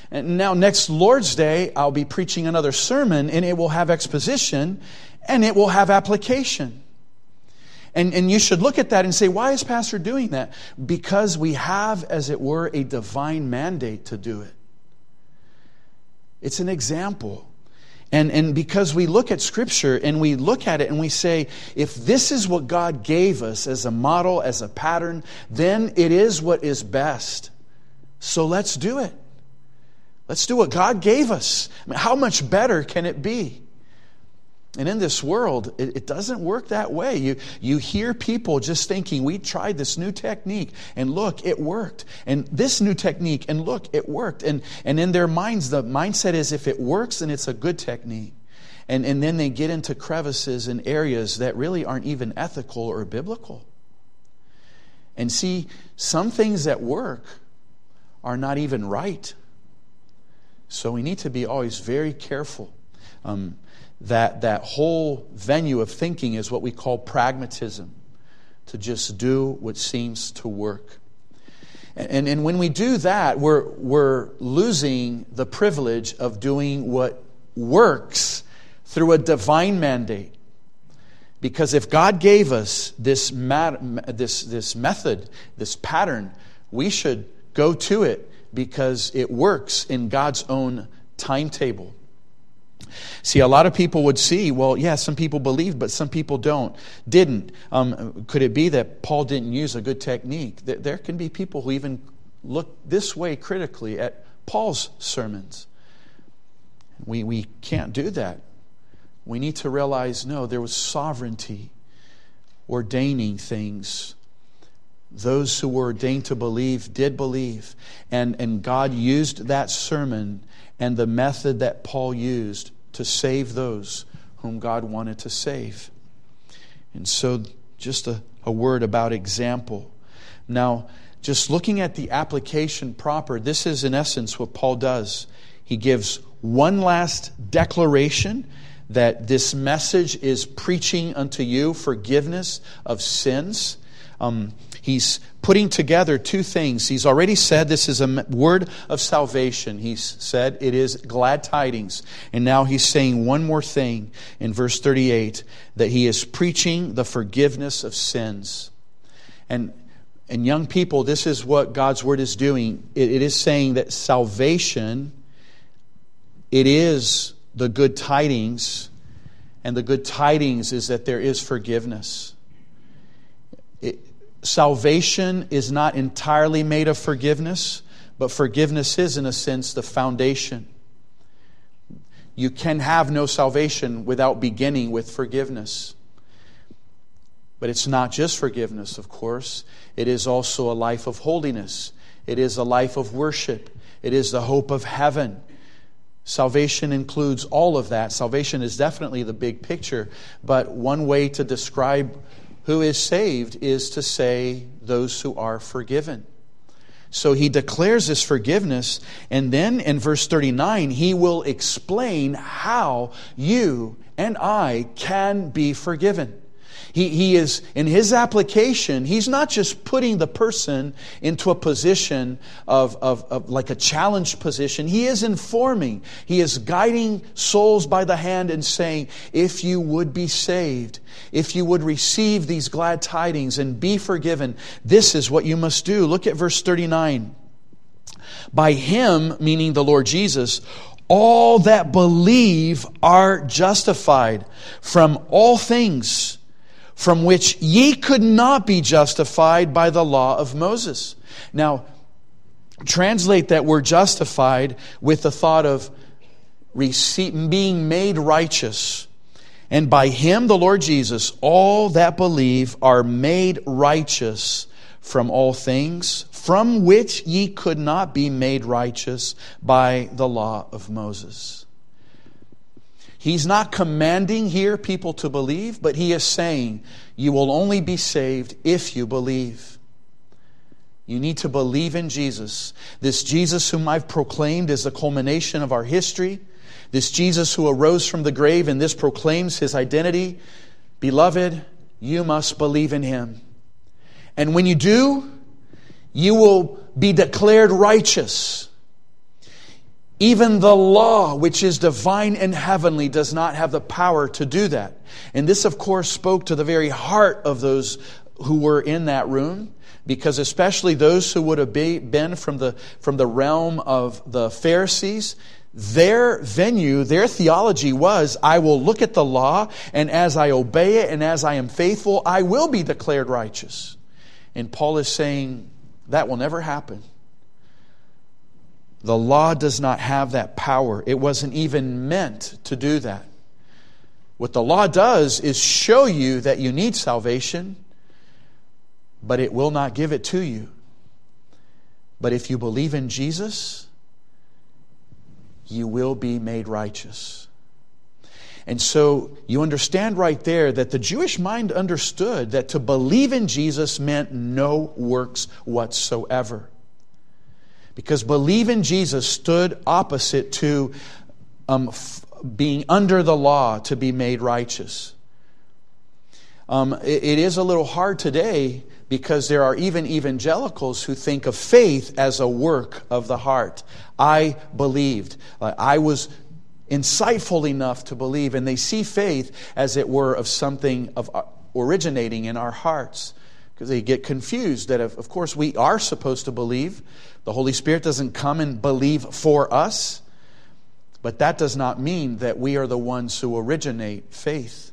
And now, next Lord's Day, I'll be preaching another sermon, and it will have exposition and it will have application. And, and you should look at that and say, why is Pastor doing that? Because we have, as it were, a divine mandate to do it. It's an example. And, and because we look at Scripture and we look at it and we say, if this is what God gave us as a model, as a pattern, then it is what is best. So let's do it. Let's do what God gave us. I mean, how much better can it be? And in this world, it, it, doesn't work that way. You, you hear people just thinking, we tried this new technique, and look, it worked. And this new technique, and look, it worked. And, and in their minds, the mindset is if it works, then it's a good technique. And, and then they get into crevices and areas that really aren't even ethical or biblical. And see, some things that work are not even right. So we need to be always very careful. Um, that, that whole venue of thinking is what we call pragmatism, to just do what seems to work. And, and when we do that, we're, we're losing the privilege of doing what works through a divine mandate. Because if God gave us this, mat, this, this method, this pattern, we should go to it because it works in God's own timetable. See, a lot of people would see, well, yeah, some people believe, but some people don't, didn't. Um, could it be that Paul didn't use a good technique? There can be people who even look this way critically at Paul's sermons. We, we can't do that. We need to realize no, there was sovereignty ordaining things. Those who were ordained to believe did believe. And, and God used that sermon and the method that Paul used to save those whom God wanted to save. And so, just a, a word about example. Now, just looking at the application proper, this is in essence what Paul does. He gives one last declaration that this message is preaching unto you forgiveness of sins. Um, he's putting together two things. He's already said this is a word of salvation. He's said it is glad tidings. And now he's saying one more thing in verse 38 that he is preaching the forgiveness of sins. And and young people, this is what God's word is doing. it, it is saying that salvation, it is the good tidings, and the good tidings is that there is forgiveness. It, salvation is not entirely made of forgiveness, but forgiveness is, in a sense, the foundation. You can have no salvation without beginning with forgiveness. But it's not just forgiveness, of course. It is also a life of holiness. It is a life of worship. It is the hope of heaven. Salvation includes all of that. Salvation is definitely the big picture, but one way to describe who is saved is to say those who are forgiven. So he declares this forgiveness, and then in verse 39, he will explain how you and I can be forgiven. He, he is, in his application, he's not just putting the person into a position of, of, of like a challenged position. He is informing, he is guiding souls by the hand and saying, if you would be saved, if you would receive these glad tidings and be forgiven, this is what you must do. Look at verse 39. By him, meaning the Lord Jesus, all that believe are justified from all things from which ye could not be justified by the law of Moses. Now, translate that word justified with the thought of being made righteous. And by him, the Lord Jesus, all that believe are made righteous from all things, from which ye could not be made righteous by the law of Moses. He's not commanding here people to believe, but he is saying, You will only be saved if you believe. You need to believe in Jesus. This Jesus whom I've proclaimed is the culmination of our history. This Jesus who arose from the grave, and this proclaims his identity. Beloved, you must believe in him. And when you do, you will be declared righteous. Even the law, which is divine and heavenly, does not have the power to do that. And this, of course, spoke to the very heart of those who were in that room, because especially those who would have been from the, from the realm of the Pharisees, their venue, their theology was, I will look at the law, and as I obey it and as I am faithful, I will be declared righteous. And Paul is saying that will never happen. The law does not have that power. It wasn't even meant to do that. What the law does is show you that you need salvation, but it will not give it to you. But if you believe in Jesus, you will be made righteous. And so you understand right there that the Jewish mind understood that to believe in Jesus meant no works whatsoever. Because believe in Jesus stood opposite to um, f- being under the law to be made righteous. Um, it, it is a little hard today because there are even evangelicals who think of faith as a work of the heart. I believed. I was insightful enough to believe, and they see faith as it were of something of uh, originating in our hearts because they get confused that, of course, we are supposed to believe. The Holy Spirit doesn't come and believe for us, but that does not mean that we are the ones who originate faith.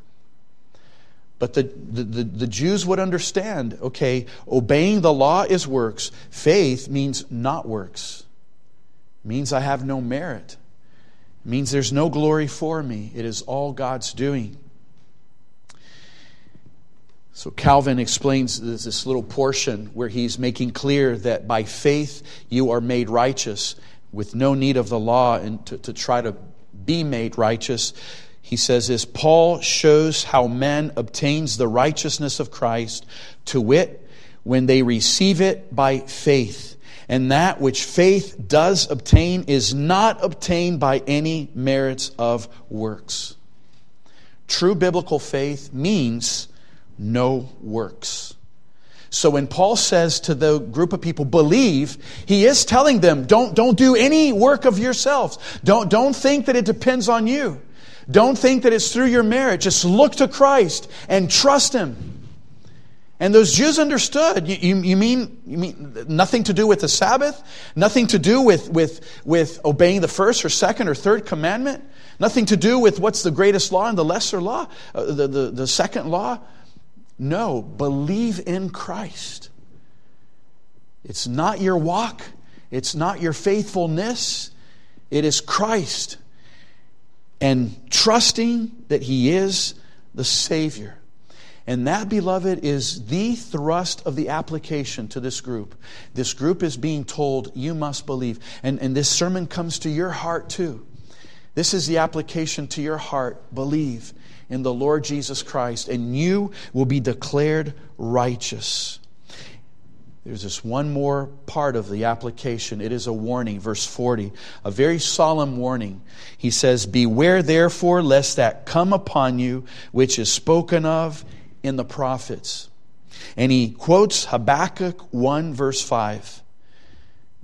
But the, the, the, the, Jews would understand okay, obeying the law is works. Faith means not works, it means I have no merit, it means there's no glory for me. It is all God's doing. So Calvin explains this little portion where he's making clear that by faith you are made righteous with no need of the law and to, to try to be made righteous. He says this Paul shows how man obtains the righteousness of Christ, to wit, when they receive it by faith. And that which faith does obtain is not obtained by any merits of works. True biblical faith means no works. So when Paul says to the group of people, believe, he is telling them, don't, don't do any work of yourselves. Don't, don't think that it depends on you. Don't think that it's through your merit. Just look to Christ and trust Him. And those Jews understood. You, you, you, mean, you mean nothing to do with the Sabbath? Nothing to do with, with, with obeying the first or second or third commandment? Nothing to do with what's the greatest law and the lesser law? Uh, the, the, the second law? No, believe in Christ. It's not your walk, it's not your faithfulness, it is Christ. And trusting that He is the Savior. And that, beloved, is the thrust of the application to this group. This group is being told, you must believe. And, and this sermon comes to your heart too. This is the application to your heart. Believe in the Lord Jesus Christ, and you will be declared righteous. There's this one more part of the application. It is a warning, verse 40, a very solemn warning. He says, Beware therefore lest that come upon you which is spoken of in the prophets. And he quotes Habakkuk 1, verse 5.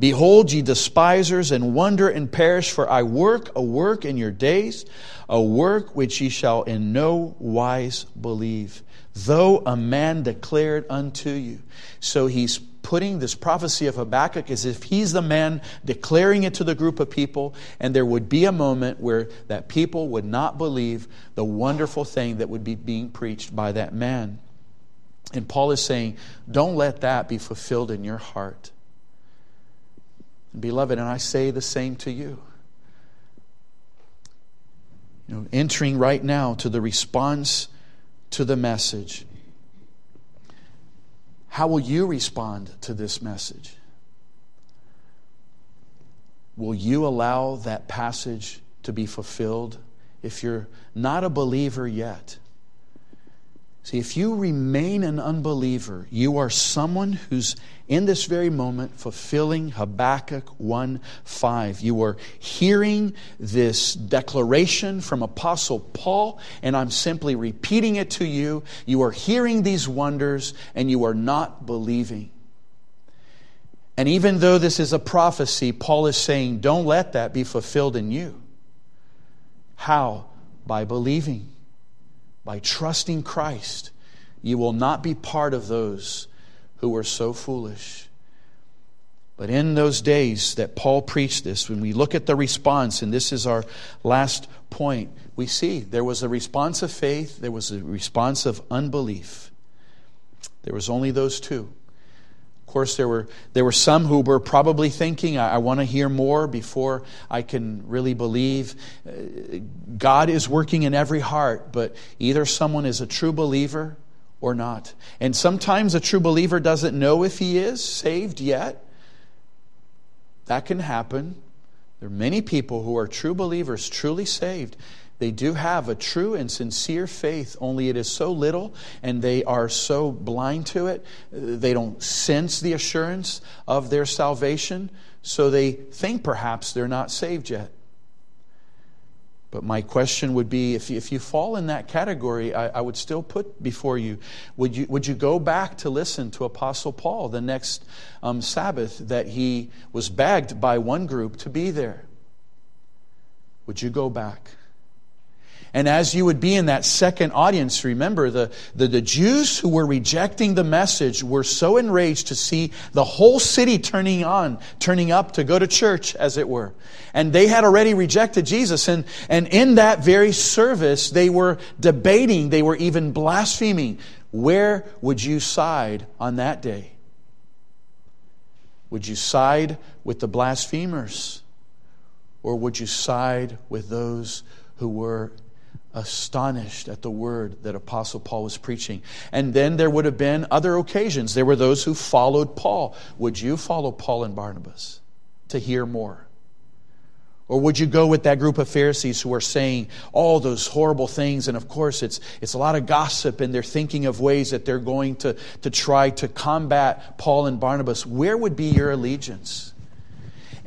Behold, ye despisers, and wonder and perish, for I work a work in your days, a work which ye shall in no wise believe, though a man declared unto you. So he's putting this prophecy of Habakkuk as if he's the man declaring it to the group of people, and there would be a moment where that people would not believe the wonderful thing that would be being preached by that man. And Paul is saying, don't let that be fulfilled in your heart. Beloved, and I say the same to you. You know, entering right now to the response to the message. How will you respond to this message? Will you allow that passage to be fulfilled if you're not a believer yet? See, if you remain an unbeliever, you are someone who's in this very moment fulfilling Habakkuk 1 5. You are hearing this declaration from Apostle Paul, and I'm simply repeating it to you. You are hearing these wonders, and you are not believing. And even though this is a prophecy, Paul is saying, don't let that be fulfilled in you. How? By believing by trusting Christ, you will not be part of those who were so foolish. But in those days that Paul preached this, when we look at the response, and this is our last point, we see there was a response of faith, there was a response of unbelief. There was only those two. Of course, there were, there were some who were probably thinking, I, I want to hear more before I can really believe. Uh, God is working in every heart, but either someone is a true believer or not. And sometimes a true believer doesn't know if he is saved yet. That can happen. There are many people who are true believers, truly saved, they do have a true and sincere faith, only it is so little and they are so blind to it. They don't sense the assurance of their salvation, so they think perhaps they're not saved yet. But my question would be if you, if you fall in that category, I, I, would still put before you would, you would you go back to listen to Apostle Paul the next um, Sabbath that he was begged by one group to be there? Would you go back? And as you would be in that second audience, remember the, the, the, Jews who were rejecting the message were so enraged to see the whole city turning on, turning up to go to church, as it were. And they had already rejected Jesus. And, and in that very service, they were debating, they were even blaspheming. Where would you side on that day? Would you side with the blasphemers? Or would you side with those who were astonished at the word that Apostle Paul was preaching. And then there would have been other occasions. There were those who followed Paul. Would you follow Paul and Barnabas to hear more? Or would you go with that group of Pharisees who are saying all those horrible things? And of course, it's, it's a lot of gossip, and they're thinking of ways that they're going to, to try to combat Paul and Barnabas. Where would be your allegiance?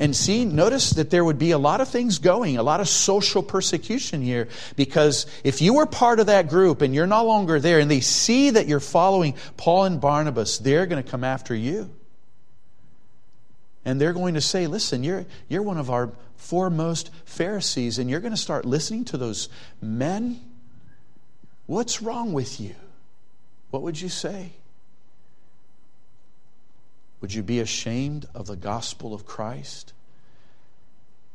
And see, notice that there would be a lot of things going, a lot of social persecution here, because if you were part of that group and you're no longer there, and they see that you're following Paul and Barnabas, they're going to come after you. And they're going to say, listen, you're, you're one of our foremost Pharisees, and you're going to start listening to those men. What's wrong with you? What would you say? Would you be ashamed of the gospel of Christ?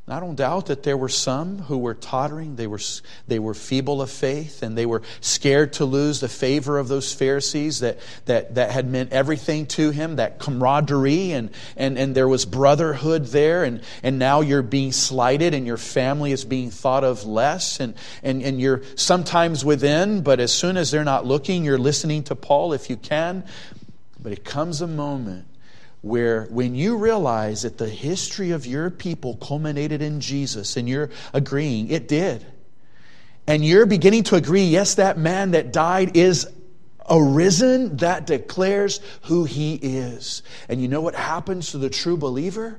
I don't doubt that there were some who were tottering, they were, they were feeble of faith, and they were scared to lose the favor of those Pharisees that, that, that had meant everything to him, that camaraderie, and, and, and there was brotherhood there, and, and now you're being slighted, and your family is being thought of less, and, and, and you're sometimes within, but as soon as they're not looking, you're listening to Paul if you can. But it comes a moment where when you realize that the history of your people culminated in Jesus and you're agreeing, it did. And you're beginning to agree, yes, that man that died is arisen, that declares who he is. And you know what happens to the true believer?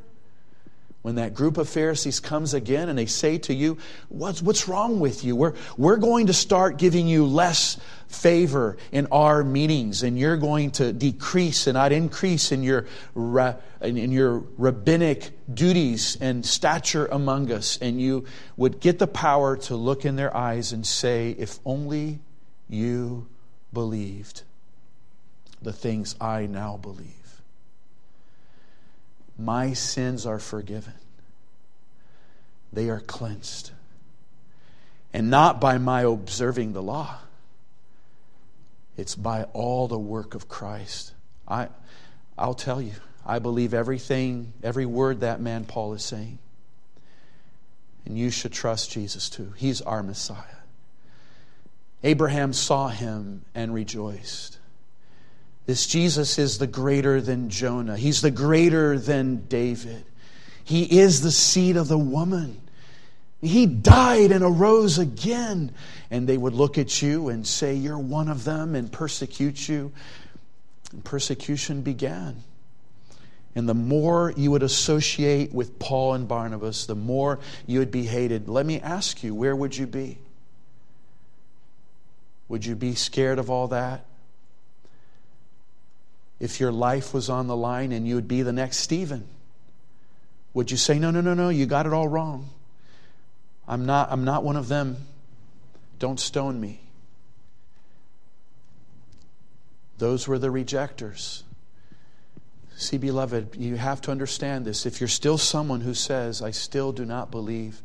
When that group of Pharisees comes again and they say to you, What's, what's wrong with you? We're, we're going to start giving you less favor in our meetings, and you're going to decrease and not increase in your, in your rabbinic duties and stature among us. And you would get the power to look in their eyes and say, If only you believed the things I now believe my sins are forgiven. They are cleansed. And not by my observing the law, it's by all the work of Christ. I, I'll tell you, I believe everything, every word that man Paul is saying. And you should trust Jesus too. He's our Messiah. Abraham saw him and rejoiced. This Jesus is the greater than Jonah. He's the greater than David. He is the seed of the woman. He died and arose again. And they would look at you and say, You're one of them, and persecute you. And persecution began. And the more you would associate with Paul and Barnabas, the more you would be hated. Let me ask you, where would you be? Would you be scared of all that? If your life was on the line and you would be the next Stephen? Would you say, no, no, no, no, you got it all wrong? I'm not, I'm not one of them. Don't stone me. Those were the rejectors. See, beloved, you have to understand this. If you're still someone who says, I still do not believe,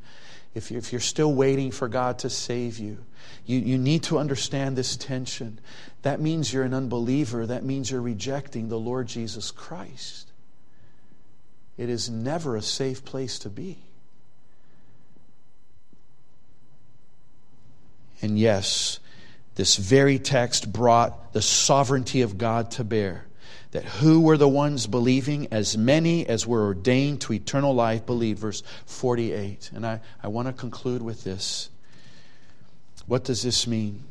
if you're, if you're still waiting for God to save you, you, you need to understand this tension. That means you're an unbeliever. That means you're rejecting the Lord Jesus Christ. It is never a safe place to be. And yes, this very text brought the sovereignty of God to bear that who were the ones believing? As many as were ordained to eternal life believed. Verse 48. And I, I want to conclude with this. What does this mean?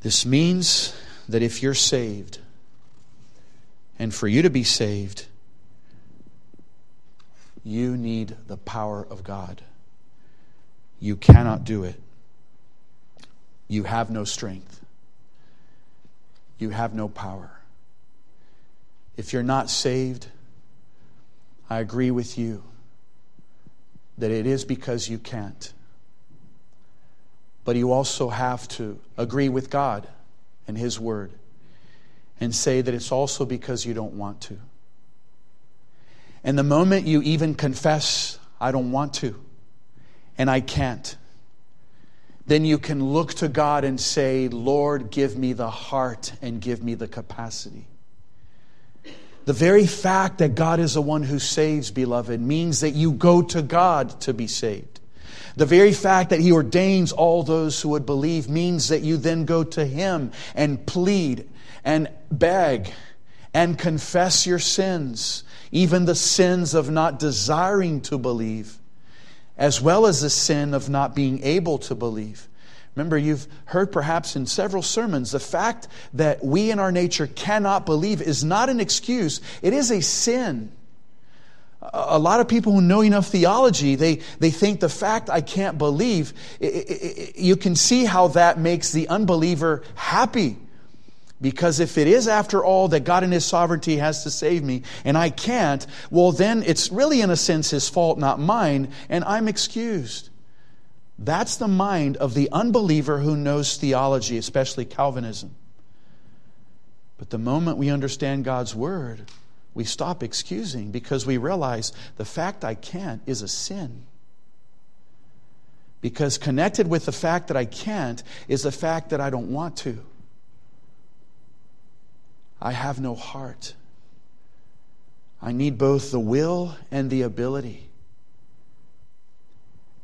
This means that if you're saved, and for you to be saved, you need the power of God. You cannot do it. You have no strength. You have no power. If you're not saved, I agree with you that it is because you can't. But you also have to agree with God and His Word and say that it's also because you don't want to. And the moment you even confess, I don't want to, and I can't, then you can look to God and say, Lord, give me the heart and give me the capacity. The very fact that God is the one who saves, beloved, means that you go to God to be saved. The very fact that He ordains all those who would believe means that you then go to Him and plead and beg and confess your sins, even the sins of not desiring to believe. as well as the sin of not being able to believe. Remember, you've heard perhaps in several sermons the fact that we in our nature cannot believe is not an excuse, it is a sin. A lot of people who know enough theology, they, they think the fact I can't believe, you can see how that makes the unbeliever happy. Because if it is, after all, that God in His sovereignty has to save me and I can't, well, then it's really, in a sense, His fault, not mine, and I'm excused. That's the mind of the unbeliever who knows theology, especially Calvinism. But the moment we understand God's Word, we stop excusing because we realize the fact I can't is a sin. Because connected with the fact that I can't is the fact that I don't want to. I have no heart. I need both the will and the ability.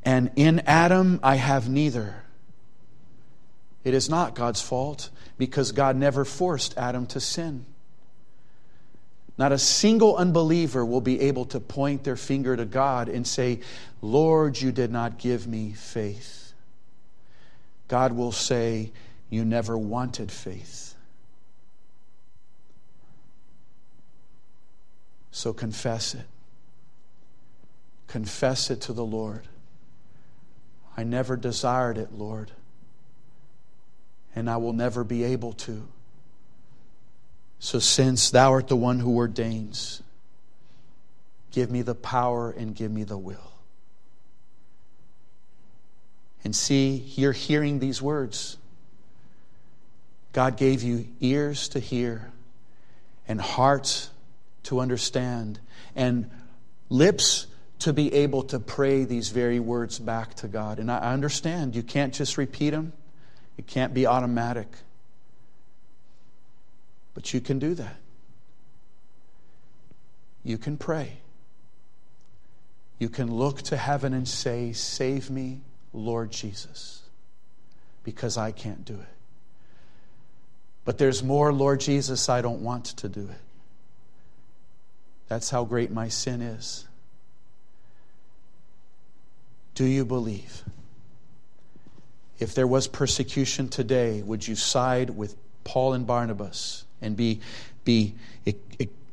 And in Adam, I have neither. It is not God's fault because God never forced Adam to sin. Not a single unbeliever will be able to point their finger to God and say, Lord, you did not give me faith. God will say, You never wanted faith. So confess it. Confess it to the Lord. I never desired it, Lord, and I will never be able to. So, since thou art the one who ordains, give me the power and give me the will. And see, you're hearing these words. God gave you ears to hear and hearts to understand and lips to be able to pray these very words back to God. And I understand you can't just repeat them, it can't be automatic. But you can do that. You can pray. You can look to heaven and say, Save me, Lord Jesus, because I can't do it. But there's more, Lord Jesus, I don't want to do it. That's how great my sin is. Do you believe? If there was persecution today, would you side with Paul and Barnabas? And be, be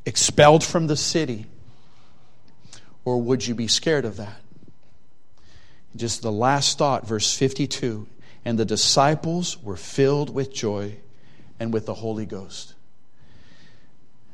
expelled from the city? Or would you be scared of that? Just the last thought, verse 52 and the disciples were filled with joy and with the Holy Ghost.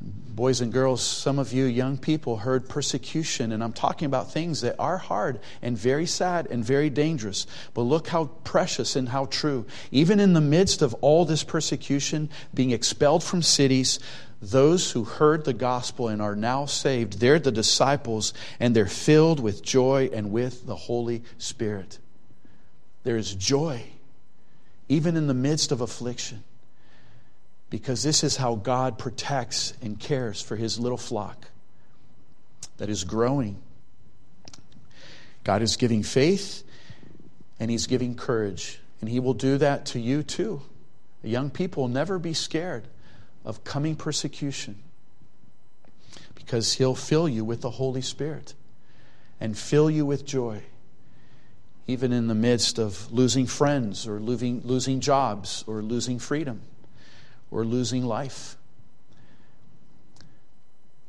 Boys and girls, some of you young people heard persecution, and I'm talking about things that are hard and very sad and very dangerous. But look how precious and how true. Even in the midst of all this persecution, being expelled from cities, those who heard the gospel and are now saved, they're the disciples, and they're filled with joy and with the Holy Spirit. There is joy, even in the midst of affliction because this is how God protects and cares for his little flock that is growing. God is giving faith and he's giving courage, and he will do that to you too. Young people will never be scared of coming persecution because he'll fill you with the Holy Spirit and fill you with joy even in the midst of losing friends or losing, losing jobs or losing freedom or losing life.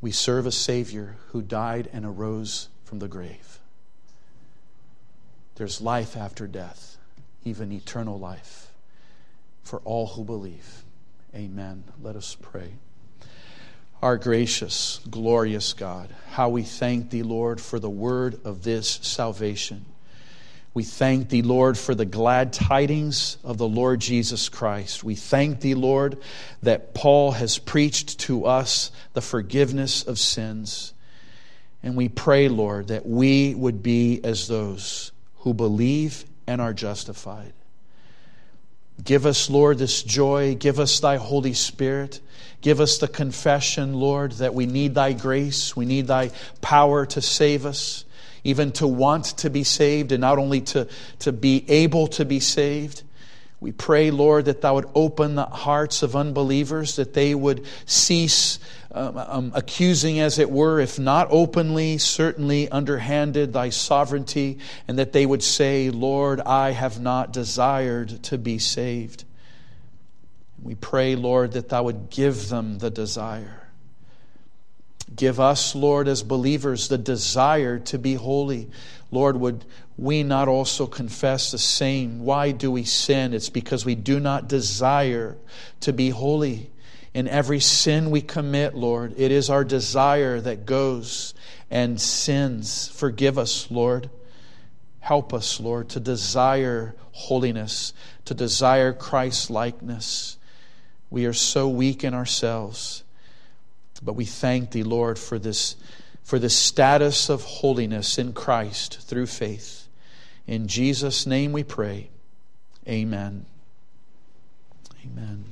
We serve a Savior who died and arose from the grave. There's life after death, even eternal life, for all who believe. Amen. Let us pray. Our gracious, glorious God, how we thank Thee, Lord, for the word of this salvation. We thank thee, Lord, for the glad tidings of the Lord Jesus Christ. We thank thee, Lord, that Paul has preached to us the forgiveness of sins. And we pray, Lord, that we would be as those who believe and are justified. Give us, Lord, this joy. Give us thy Holy Spirit. Give us the confession, Lord, that we need thy grace. We need thy power to save us even to want to be saved and not only to, to be able to be saved. We pray, Lord, that Thou would open the hearts of unbelievers, that they would cease um, um, accusing, as it were, if not openly, certainly underhanded, thy sovereignty, and that they would say, Lord, I have not desired to be saved. We pray, Lord, that thou would give them the desire. Give us, Lord, as believers, the desire to be holy. Lord, would we not also confess the same? Why do we sin? It's because we do not desire to be holy. In every sin we commit, Lord, it is our desire that goes and sins. Forgive us, Lord. Help us, Lord, to desire holiness, to desire Christ likeness. We are so weak in ourselves. But we thank thee, Lord, for this, for this status of holiness in Christ through faith. In Jesus' name we pray. Amen. Amen.